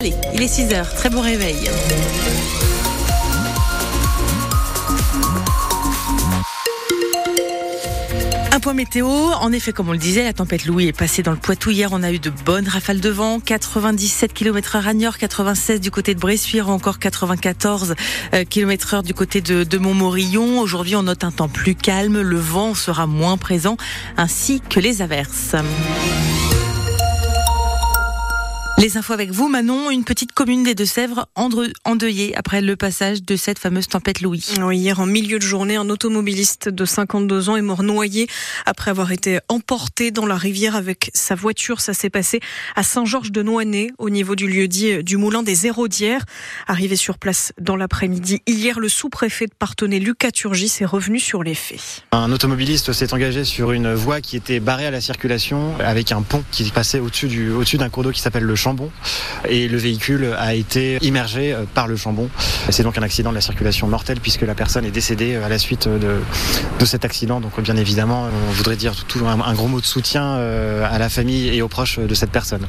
Allez, il est 6h, très bon réveil. Un point météo. En effet, comme on le disait, la tempête Louis est passée dans le Poitou. Hier, on a eu de bonnes rafales de vent. 97 km heure à Niort, 96 du côté de Bressuire, encore 94 km heure du côté de Montmorillon. Aujourd'hui, on note un temps plus calme. Le vent sera moins présent, ainsi que les averses. Les infos avec vous, Manon. Une petite commune des Deux-Sèvres endeuillée après le passage de cette fameuse tempête Louis. hier, en milieu de journée, un automobiliste de 52 ans est mort noyé après avoir été emporté dans la rivière avec sa voiture. Ça s'est passé à Saint-Georges-de-Noinay, au niveau du lieu-dit du Moulin des Hérodières. Arrivé sur place dans l'après-midi, hier, le sous-préfet de Partenay, Lucas Turgis, est revenu sur les faits. Un automobiliste s'est engagé sur une voie qui était barrée à la circulation avec un pont qui passait au-dessus du, au-dessus d'un cours d'eau qui s'appelle le Champ et le véhicule a été immergé euh, par le chambon. C'est donc un accident de la circulation mortelle puisque la personne est décédée euh, à la suite de, de cet accident. Donc bien évidemment, on voudrait dire tout un, un gros mot de soutien euh, à la famille et aux proches de cette personne.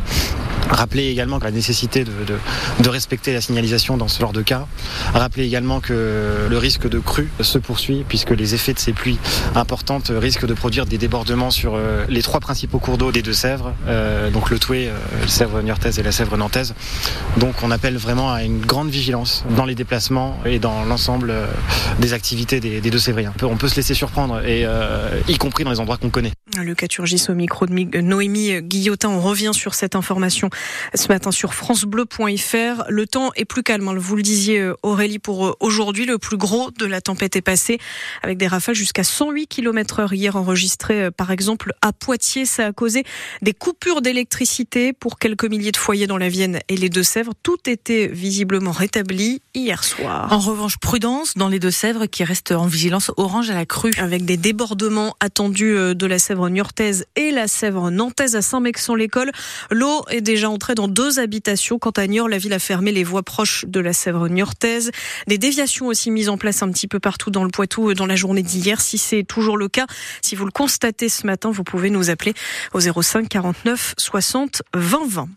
Rappeler également la nécessité de, respecter la signalisation dans ce genre de cas. Rappeler également que le risque de crue se poursuit puisque les effets de ces pluies importantes risquent de produire des débordements sur les trois principaux cours d'eau des Deux-Sèvres, euh, donc le Toué, euh, le Sèvre et la Sèvre nantaise. Donc on appelle vraiment à une grande vigilance dans les déplacements et dans l'ensemble des activités des, des Deux-Sévriens. On peut se laisser surprendre, et, euh, y compris dans les endroits qu'on connaît. Le Caturgis au micro de Noémie Guillotin. On revient sur cette information ce matin sur francebleu.fr. Le temps est plus calme, hein. vous le disiez Aurélie, pour aujourd'hui. Le plus gros de la tempête est passé avec des rafales jusqu'à 108 km heure hier enregistrées par exemple à Poitiers. Ça a causé des coupures d'électricité pour quelques milliers de foyers dans la Vienne et les Deux-Sèvres. Tout était visiblement rétabli hier soir. En revanche, prudence dans les Deux-Sèvres qui restent en vigilance orange à la crue. Avec des débordements attendus de la Sèvre niortaise et la Sèvre nantaise à Saint-Mexon-l'École. L'eau est déjà entrée dans deux habitations. Quant à Niort, la ville a fermé les voies proches de la Sèvre niortaise. Des déviations aussi mises en place un petit peu partout dans le Poitou dans la journée d'hier. Si c'est toujours le cas, si vous le constatez ce matin, vous pouvez nous appeler au 05 49 60 20 20.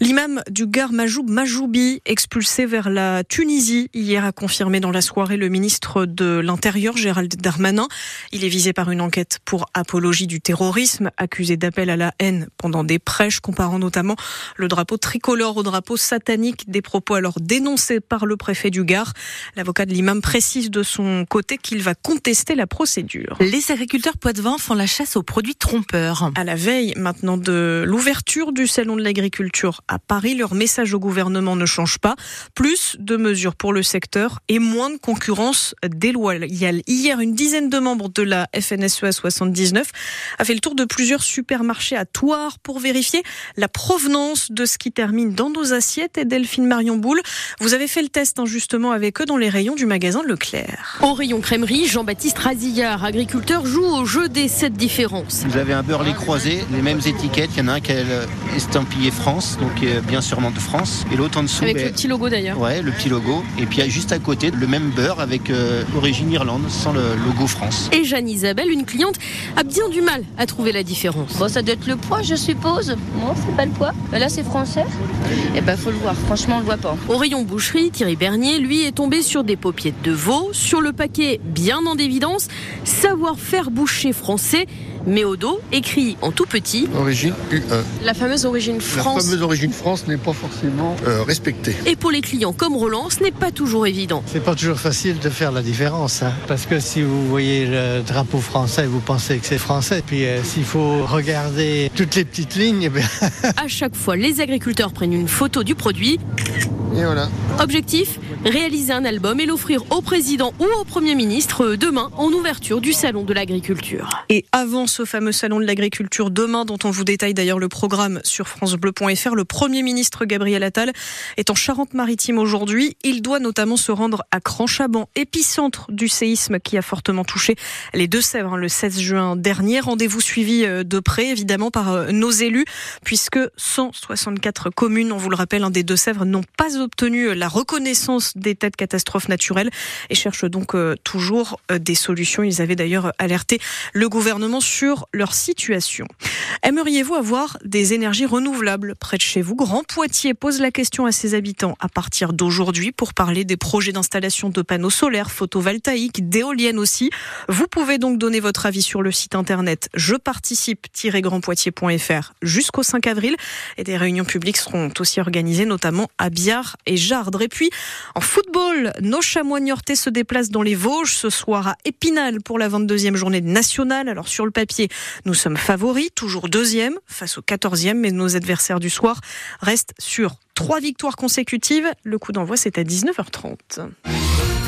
L'imam du Gare Majoub Majoubi, expulsé vers la Tunisie hier, a confirmé dans la soirée le ministre de l'Intérieur, Gérald Darmanin. Il est visé par une enquête pour apologie du terrorisme, accusé d'appel à la haine pendant des prêches, comparant notamment le drapeau tricolore au drapeau satanique, des propos alors dénoncés par le préfet du Gard. L'avocat de l'imam précise de son côté qu'il va contester la procédure. Les agriculteurs poitevins font la chasse aux produits trompeurs. À la veille maintenant de l'ouverture du salon de l'agriculture à Paris, leur message au gouvernement ne change pas. Plus de mesures pour le secteur et moins de concurrence déloyale. Hier, une dizaine de membres de la FNSEA 79 a fait le tour de plusieurs supermarchés à Toire pour vérifier la provenance de ce qui termine dans nos assiettes. Et Delphine Marion Boule, vous avez fait le test hein, justement avec eux dans les rayons du magasin Leclerc. Au rayon crèmerie, Jean-Baptiste Razillard, agriculteur, joue au jeu des sept différences. Vous avez un beurre lait croisé, les mêmes étiquettes. Il y en a un qui est estampillé France, donc bien sûrement de France, et l'autre en dessous. Avec ben, le petit logo d'ailleurs. Ouais, le petit logo. Et puis juste à côté, le même beurre avec euh, origine Irlande, sans le logo France. Et Jeanne Isabelle, une cliente, a bien du mal à trouver la différence. Bon, ça doit être le poids, je suppose. Non, c'est pas le poids. Là, c'est français. Eh ben, faut le voir. Franchement, on le voit pas. Au rayon boucherie, Thierry Bernier, lui, est tombé sur des paupiettes de veau. Sur le paquet, bien en évidence, savoir-faire boucher français. Mais au dos, écrit en tout petit. Origine UE. La fameuse origine France. La fameuse origine France n'est pas forcément euh, respectée. Et pour les clients comme Roland, ce n'est pas toujours évident. C'est pas toujours facile de faire la différence. Hein, parce que si vous voyez le drapeau français, vous pensez que c'est français. Puis euh, s'il faut regarder toutes les petites lignes, eh bien... à chaque fois, les agriculteurs prennent une photo du produit. Et voilà. Objectif réaliser un album et l'offrir au président ou au Premier ministre demain en ouverture du Salon de l'agriculture. Et avant ce fameux Salon de l'agriculture demain, dont on vous détaille d'ailleurs le programme sur francebleu.fr, le Premier ministre Gabriel Attal est en Charente-Maritime aujourd'hui. Il doit notamment se rendre à Cranchaban, épicentre du séisme qui a fortement touché les Deux-Sèvres le 16 juin dernier. Rendez-vous suivi de près, évidemment, par nos élus, puisque 164 communes, on vous le rappelle, des Deux-Sèvres n'ont pas obtenu la reconnaissance d'état de catastrophe naturelle et cherchent donc toujours des solutions. Ils avaient d'ailleurs alerté le gouvernement sur leur situation. Aimeriez-vous avoir des énergies renouvelables près de chez vous? Grand Poitiers pose la question à ses habitants à partir d'aujourd'hui pour parler des projets d'installation de panneaux solaires, photovoltaïques, d'éoliennes aussi. Vous pouvez donc donner votre avis sur le site internet je participe-grandpoitiers.fr jusqu'au 5 avril et des réunions publiques seront aussi organisées notamment à Biard et Jardre. Et puis en football, nos chamois niortais se déplacent dans les Vosges ce soir à Épinal pour la 22e journée nationale. Alors sur le papier, nous sommes favoris, toujours deuxième face au 14e, mais nos adversaires du soir restent sur trois victoires consécutives. Le coup d'envoi, c'est à 19h30.